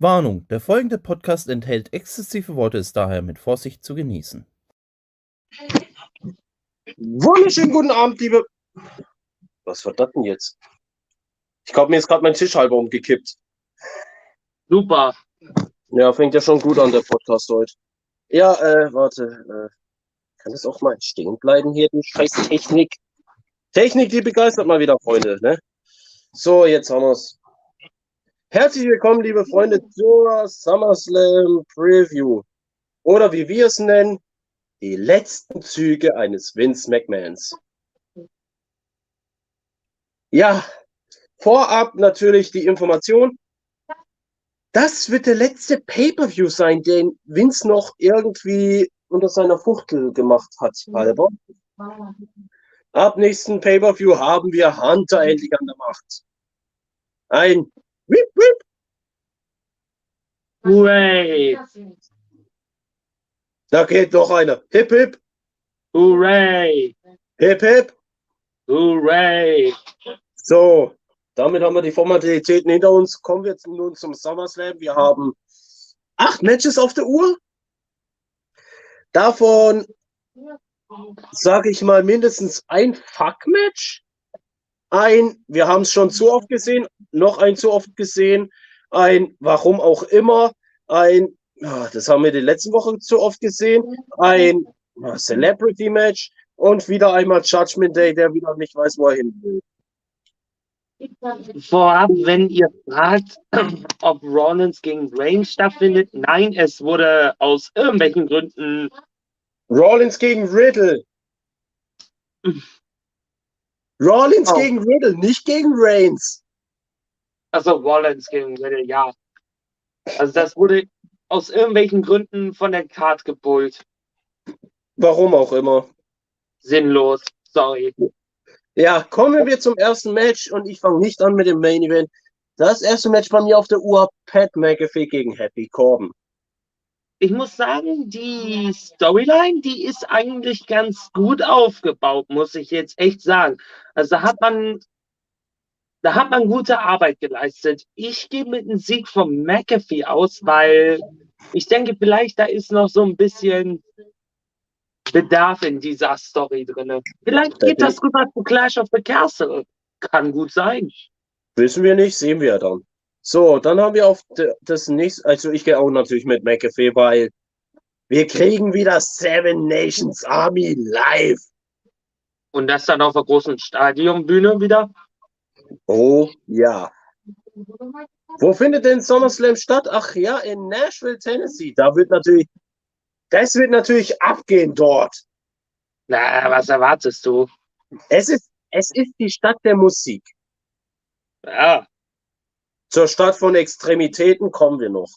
Warnung: Der folgende Podcast enthält exzessive Worte, ist daher mit Vorsicht zu genießen. Wunderschönen guten Abend, liebe. Was war das denn jetzt? Ich glaube, mir ist gerade mein Tisch halber umgekippt. Super. Ja, fängt ja schon gut an, der Podcast heute. Ja, äh, warte. Äh, kann das auch mal stehen bleiben hier, die scheiß Technik? Technik, die begeistert mal wieder, Freunde, ne? So, jetzt haben wir's. Herzlich willkommen, liebe Freunde, zur SummerSlam Preview. Oder wie wir es nennen, die letzten Züge eines Vince McMahons. Ja, vorab natürlich die Information. Das wird der letzte Pay-Per-View sein, den Vince noch irgendwie unter seiner Fuchtel gemacht hat, halber. Ab nächsten Pay-Per-View haben wir Hunter endlich an der Macht. Ein Whip, Whip. Hooray. Da geht noch einer. Hip, hip, Hooray. hip, hip. Hooray. So, damit haben wir die Formalitäten hinter uns. Kommen wir jetzt nun zum SummerSlam. Wir haben acht Matches auf der Uhr. Davon sage ich mal mindestens ein Fuck-Match. Ein, wir haben es schon zu oft gesehen, noch ein zu oft gesehen. Ein, warum auch immer. Ein, das haben wir die letzten Woche zu oft gesehen. Ein ah, Celebrity-Match. Und wieder einmal Judgment Day, der wieder nicht weiß, wo er hin will. Vorab, wenn ihr fragt, ob Rollins gegen Reigns stattfindet, nein, es wurde aus irgendwelchen Gründen Rollins gegen Riddle. Rollins Oh. gegen Riddle, nicht gegen Reigns. Also Rollins gegen Riddle, ja. Also das wurde aus irgendwelchen Gründen von der Card gepult. Warum auch immer. Sinnlos. Sorry. Ja, kommen wir zum ersten Match und ich fange nicht an mit dem Main Event. Das erste Match bei mir auf der Uhr, Pat McAfee gegen Happy Corbin. Ich muss sagen, die Storyline, die ist eigentlich ganz gut aufgebaut, muss ich jetzt echt sagen. Also da hat man, da hat man gute Arbeit geleistet. Ich gehe mit einem Sieg von McAfee aus, weil ich denke, vielleicht da ist noch so ein bisschen Bedarf in dieser Story drinne. Vielleicht geht das rüber zu Clash of the Castle. Kann gut sein. Wissen wir nicht, sehen wir dann. So, dann haben wir auf das nächste, also ich gehe auch natürlich mit McAfee, weil wir kriegen wieder Seven Nations Army live. Und das dann auf der großen Stadionbühne wieder. Oh ja. Wo findet denn SummerSlam statt? Ach ja, in Nashville, Tennessee. Da wird natürlich, das wird natürlich abgehen dort. Na, was erwartest du? Es ist, es ist die Stadt der Musik. Ja, Zur Stadt von Extremitäten kommen wir noch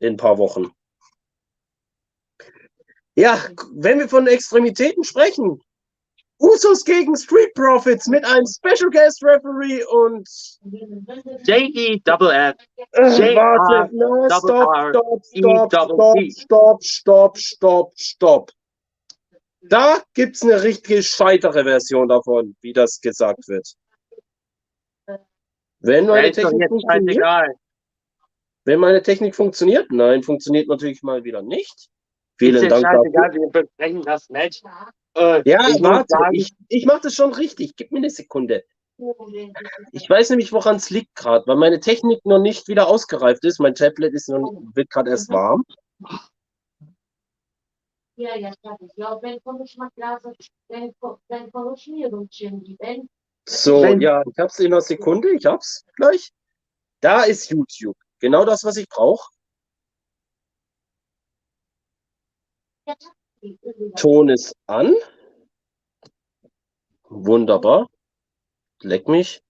in ein paar Wochen. Ja, wenn wir von Extremitäten sprechen, Usos gegen Street Profits mit einem Special Guest Referee und J.E. Double F. äh, warte, R, stopp, E stopp, T. stopp, stopp, stopp, stopp. Da gibt's eine richtig scheitere Version davon, wie das gesagt wird. Wenn meine Technik jetzt funktioniert, wenn meine Technik funktioniert, nein, funktioniert natürlich mal wieder nicht. Vielen ist Dank dafür. scheißegal, wir besprechen das Match. Äh, Ja, ich warte, sagen, ich, ich mache das schon richtig. Gib mir eine Sekunde. Ich weiß nämlich, woran es liegt gerade, weil meine Technik noch nicht wieder ausgereift ist. Mein Tablet ist noch, wird gerade erst warm. Ja, ja, tak. Ja, Ben konuş lazım. Ko- ben konuşmuyorum şimdi. Ben So, Wenn- ja, ich hab's in einer Sekunde. Ich hab's gleich. Da ist YouTube. Genau das, was ich brauche. Ton ist an. Wunderbar. Leck mich.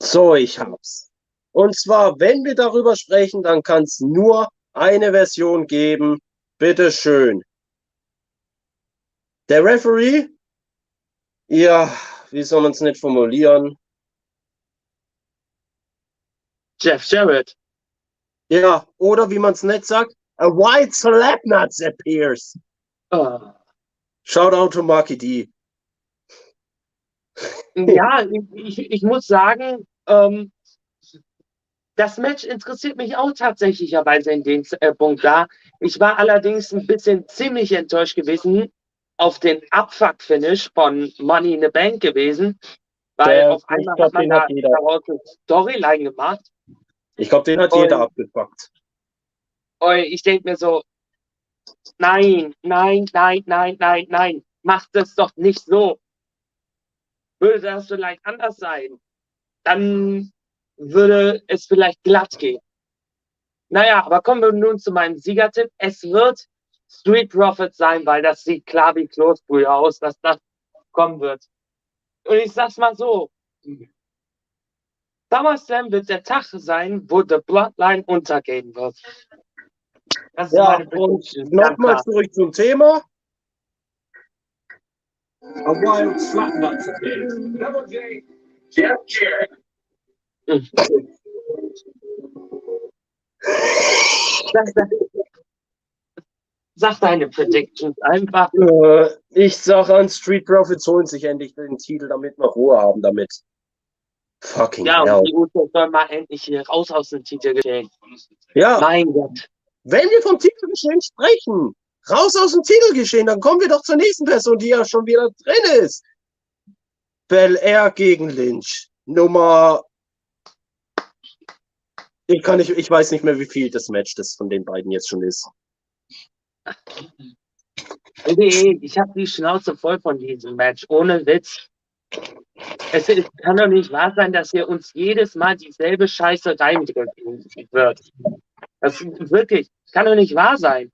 So, ich hab's. Und zwar, wenn wir darüber sprechen, dann kann es nur eine Version geben. Bitte schön. Der Referee, ja, wie soll man es nicht formulieren? Jeff Jarrett. Ja, oder wie man es nicht sagt, a white slapnuts appears. Oh, Shoutout to Marky D. Ja, ich, ich muss sagen, ähm, das Match interessiert mich auch tatsächlicherweise in dem äh, Punkt da. Ich war allerdings ein bisschen ziemlich enttäuscht gewesen auf den Abfuck-Finish von Money in the Bank gewesen, weil Der- auf einmal glaub, hat man da hat daraus eine Storyline gemacht. Ich glaube, den hat Und- jeder abgepackt. Und ich denke mir so, nein, nein, nein, nein, nein, nein, mach das doch nicht so. Würde das vielleicht anders sein, dann würde es vielleicht glatt gehen. Naja, aber kommen wir nun zu meinem Siegertipp. Es wird Street Profit sein, weil das sieht klar wie Kloßbrühe aus, dass das kommen wird. Und ich sag's mal so. SummerSlam wird der Tag sein, wo The Bloodline untergehen wird. Das ist Ja, meine und nochmal zurück zum Thema. A wild slapnuts game. Double J, Jeff Jarrett. Sag, sag, sag deine Predictions einfach. Äh, ich sage an, Street Profits holen sich endlich den Titel, damit wir Ruhe haben damit. Fucking Ja, hell. und die Usos soll mal endlich hier raus aus dem Titel gehen. Ja, Mein Gott. wenn wir vom Titelgeschehen sprechen, raus aus dem Titelgeschehen, dann kommen wir doch zur nächsten Person, die ja schon wieder drin ist. Bel Air gegen Lynch. Nummer. Ich kann nicht, ich weiß nicht mehr, wie viel das Match das von den beiden jetzt schon ist. Nee, ich habe die Schnauze voll von diesem Match. Ohne Witz. Es ist, kann doch nicht wahr sein, dass hier uns jedes Mal dieselbe Scheiße reindrücken wird. Das wirklich, kann doch nicht wahr sein.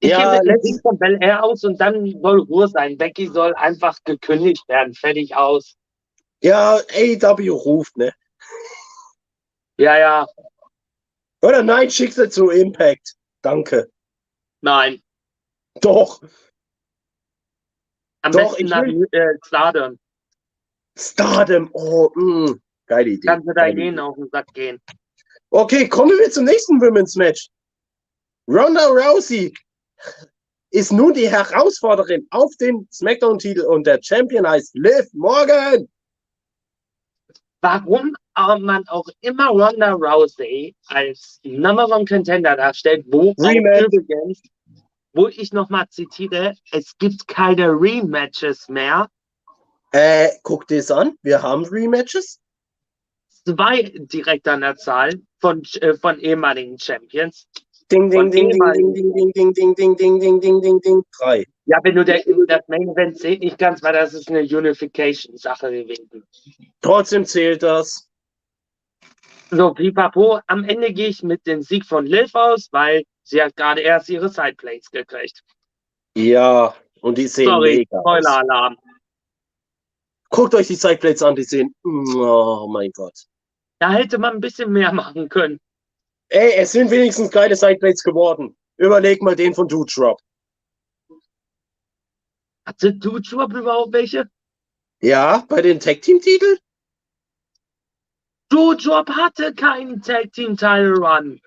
Ich Ja, gehe mit dem letzt- Sieg von Bel Air aus und dann soll Ruhe sein. Becky soll einfach gekündigt werden. Fertig aus. Ja, AW ruft, ne? Ja, ja, Oder nein, schick sie zu Impact. Danke. nein. Doch. Am Doch, besten nach will- äh, Stardom. Stardom. Oh, mh. Geile Idee. Kannst du da Idee. auf den Sack gehen. Okay, kommen wir zum nächsten Women's Match. Ronda Rousey ist nun die Herausforderin auf den SmackDown-Titel und der Champion heißt Liv Morgan. warum äh, man auch immer Ronda Rousey als Number One Contender darstellt, wo übrigens, wo ich nochmal zitiere, es gibt keine Rematches mehr. Äh, guck dir das an. Wir haben Rematches. Zwei direkt an der Zahl von, äh, von ehemaligen Champions. Ding, ding, ding, ding, ding, ding, ding, ding, ding, ding, ding, ding, ding, ding. Drei. Ja, wenn du der, das Main Event zählt nicht ganz, weil das ist eine Unification-Sache gewesen. Trotzdem zählt das. So, pipapo, am Ende gehe ich mit dem Sieg von Liv aus, weil sie hat gerade erst ihre Sideplates gekriegt. Ja, und die sehen Sorry, mega. Spoiler-Alarm. Guckt euch die Sideplates an, die sehen. Oh mein Gott. Da hätte man ein bisschen mehr machen können. Ey, es sind wenigstens geile Sideplates geworden. Überleg mal den von Doudrop. Hatte Doudrop überhaupt welche? Ja, bei den Tag-Team-Titeln? Doudrop hatte keinen Tag Team Title Run.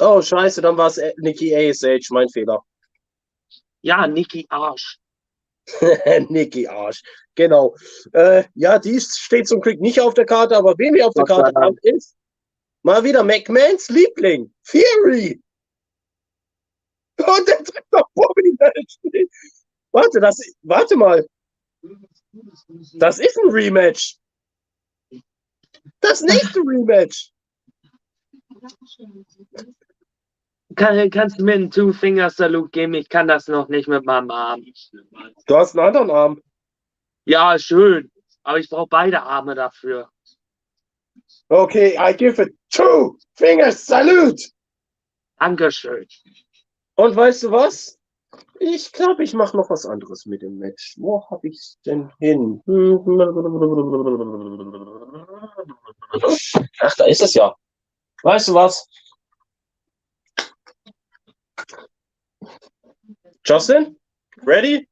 Oh, scheiße, dann war es Nikki ASH, mein Fehler. Ja, Nikki Arsch. Nikki Arsch. Genau. Äh, ja, die steht zum Glück nicht auf der Karte, aber wen wir auf der Karte haben, ist mal wieder McMahons Liebling, Fury. Und der trifft noch Bobby. Warte, das, warte mal. Das ist ein Rematch. Das nächste Rematch. Kann, kannst du mir einen Two-Finger-Salute geben? Ich kann das noch nicht mit meinem Arm. Du hast einen anderen Arm. Ja, schön. Aber ich brauche beide Arme dafür. Okay, I give it two fingers salute. Dankeschön. Und weißt du was? Ich glaube, ich mache noch was anderes mit dem Match. Wo habe ich denn hin? Ach, da ist es ja. Weißt du was? Justin? Ready?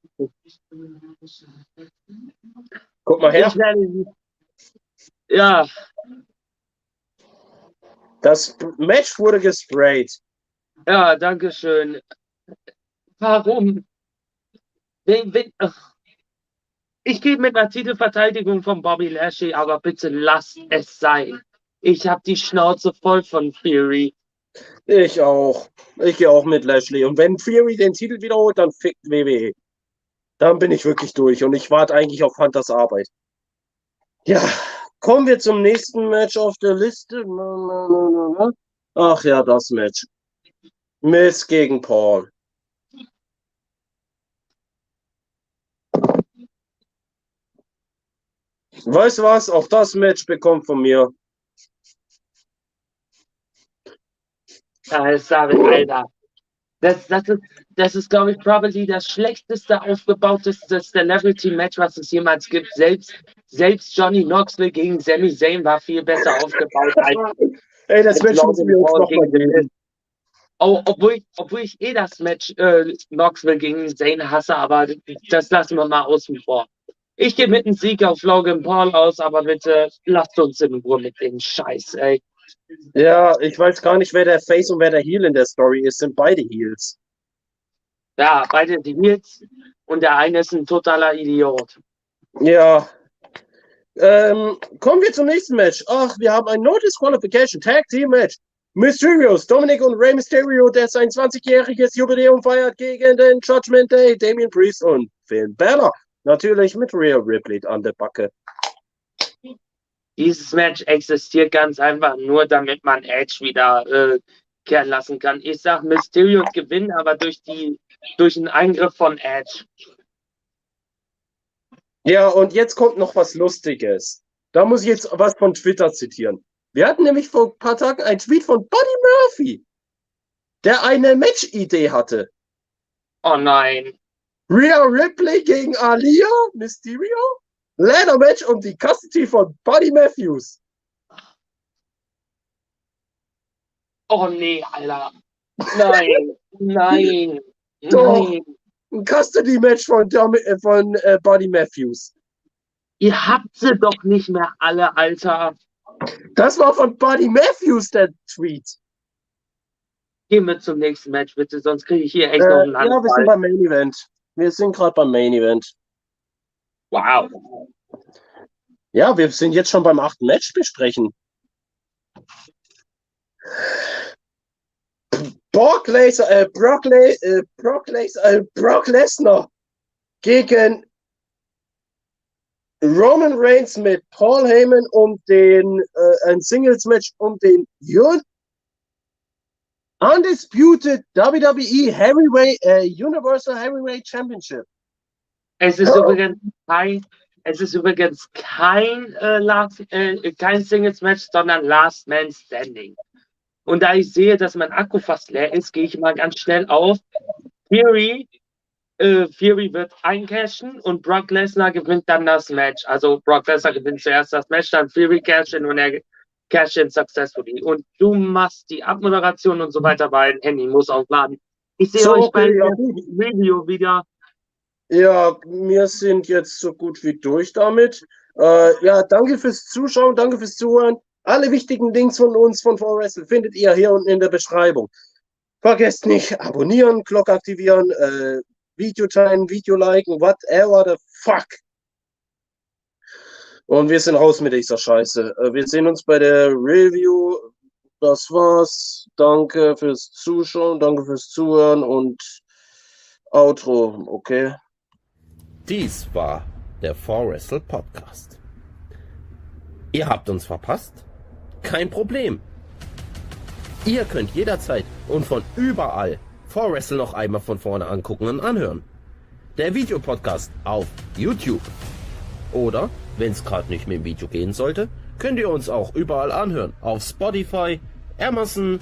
Guck mal her. Ja, Das Match wurde gesprayt. ja, danke schön. Warum? wenn, wenn, ach. Ich gehe mit einer Titelverteidigung von Bobby Lashley, aber bitte lasst es sein. Ich habe die Schnauze voll von Fury. Ich auch. Ich gehe auch mit Lashley. Und wenn Fury den Titel wiederholt, dann fickt WWE. Dann bin ich wirklich durch und ich warte eigentlich auf Hunters Arbeit. Ja, kommen wir zum nächsten Match auf der Liste. Ach ja, das Match. Miss gegen Paul. Weißt du was? Auch das Match bekommt von mir. Das sage ich, Alter. Das, das ist, das ist glaube ich, probably das schlechteste aufgebauteste Celebrity-Match, was es jemals gibt. Selbst, selbst Johnny Knoxville gegen Sami Zayn war viel besser aufgebaut als Ey, das Match müssen wir uns Paul noch mal geben. Oh, obwohl, ich, obwohl ich eh das Match äh, Knoxville gegen Zayn hasse, aber das lassen wir mal außen vor. Ich gehe mit einem Sieg auf Logan Paul aus, aber bitte lasst uns in Ruhe mit dem Scheiß, ey. Ja, ich weiß gar nicht, wer der Face und wer der Heel in der Story ist. Sind beide Heels. Ja, beide die Heels und der eine ist ein totaler Idiot. Ja. Ähm, kommen wir zum nächsten Match. Ach, wir haben ein No Disqualification Tag Team Match. Mysterios, Dominic und Rey Mysterio, der sein 20-jähriges Jubiläum feiert gegen den Judgment Day, Damien Priest und Finn Balor. Natürlich mit Rhea Ripley an der Backe. Dieses Match existiert ganz einfach nur, damit man Edge wieder äh, kehren lassen kann. Ich sag, Mysterio gewinnt, aber durch die durch einen Eingriff von Edge. Ja, und jetzt kommt noch was Lustiges. Da muss ich jetzt was von Twitter zitieren. Wir hatten nämlich vor ein paar Tagen einen Tweet von Buddy Murphy, der eine Match-Idee hatte. Oh nein. Rhea Ripley gegen Alia Mysterio? Ladder Match um die Custody von Buddy Matthews. Oh nee, Alter. Nein, nein, Doch. nein. Ein Custody Match von, äh, von äh, Buddy Matthews. Ihr habt sie doch nicht mehr alle, Alter. Das war von Buddy Matthews der Tweet. Gehen wir zum nächsten Match, bitte, sonst kriege ich hier echt Äh, noch einen ja, wir sind Anfall. beim Main Event. Wir sind gerade beim Main Event. Wow. Ja, wir sind jetzt schon beim achten Match besprechen. Brock Lesnar, äh, Brock, Le äh, Brock, Lesnar, äh, Brock Lesnar gegen Roman Reigns mit Paul Heyman um den äh, ein Singles Match um den Undisputed WWE Heavyweight äh, Universal Heavyweight Championship. Es ist Oh. übrigens kein, es ist übrigens kein, äh, Last, äh, kein Singles Match, sondern Last Man Standing. Und da ich sehe, dass mein Akku fast leer ist, gehe ich mal ganz schnell auf. Fury, äh, Fury wird eincashen und Brock Lesnar gewinnt dann das Match. Also Brock Lesnar gewinnt zuerst das Match, dann Fury cashen und er cash in successfully. Und du machst die Abmoderation und so weiter, weil Handy muss aufladen. Ich sehe So, euch bei ja. Video wieder. Ja, wir sind jetzt so gut wie durch damit. Äh, ja, danke fürs Zuschauen, danke fürs Zuhören. Alle wichtigen Links von uns von 4Wrestle findet ihr hier unten in der Beschreibung. Vergesst nicht, abonnieren, Glocke aktivieren, äh, Video teilen, Video liken, whatever the fuck. Und wir sind raus mit dieser Scheiße. Äh, wir sehen uns bei der Review. Das war's. Danke fürs Zuschauen, danke fürs Zuhören und Outro, okay? Dies war der 4Wrestle Podcast. Ihr habt uns verpasst? Kein Problem. Ihr könnt jederzeit und von überall 4Wrestle noch einmal von vorne angucken und anhören. Der Videopodcast auf YouTube. Oder, wenn es gerade nicht mit dem Video gehen sollte, könnt ihr uns auch überall anhören. Auf Spotify, Amazon,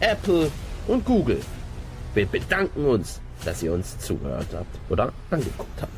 Apple und Google. Wir bedanken uns, dass ihr uns zugehört habt oder angeguckt habt.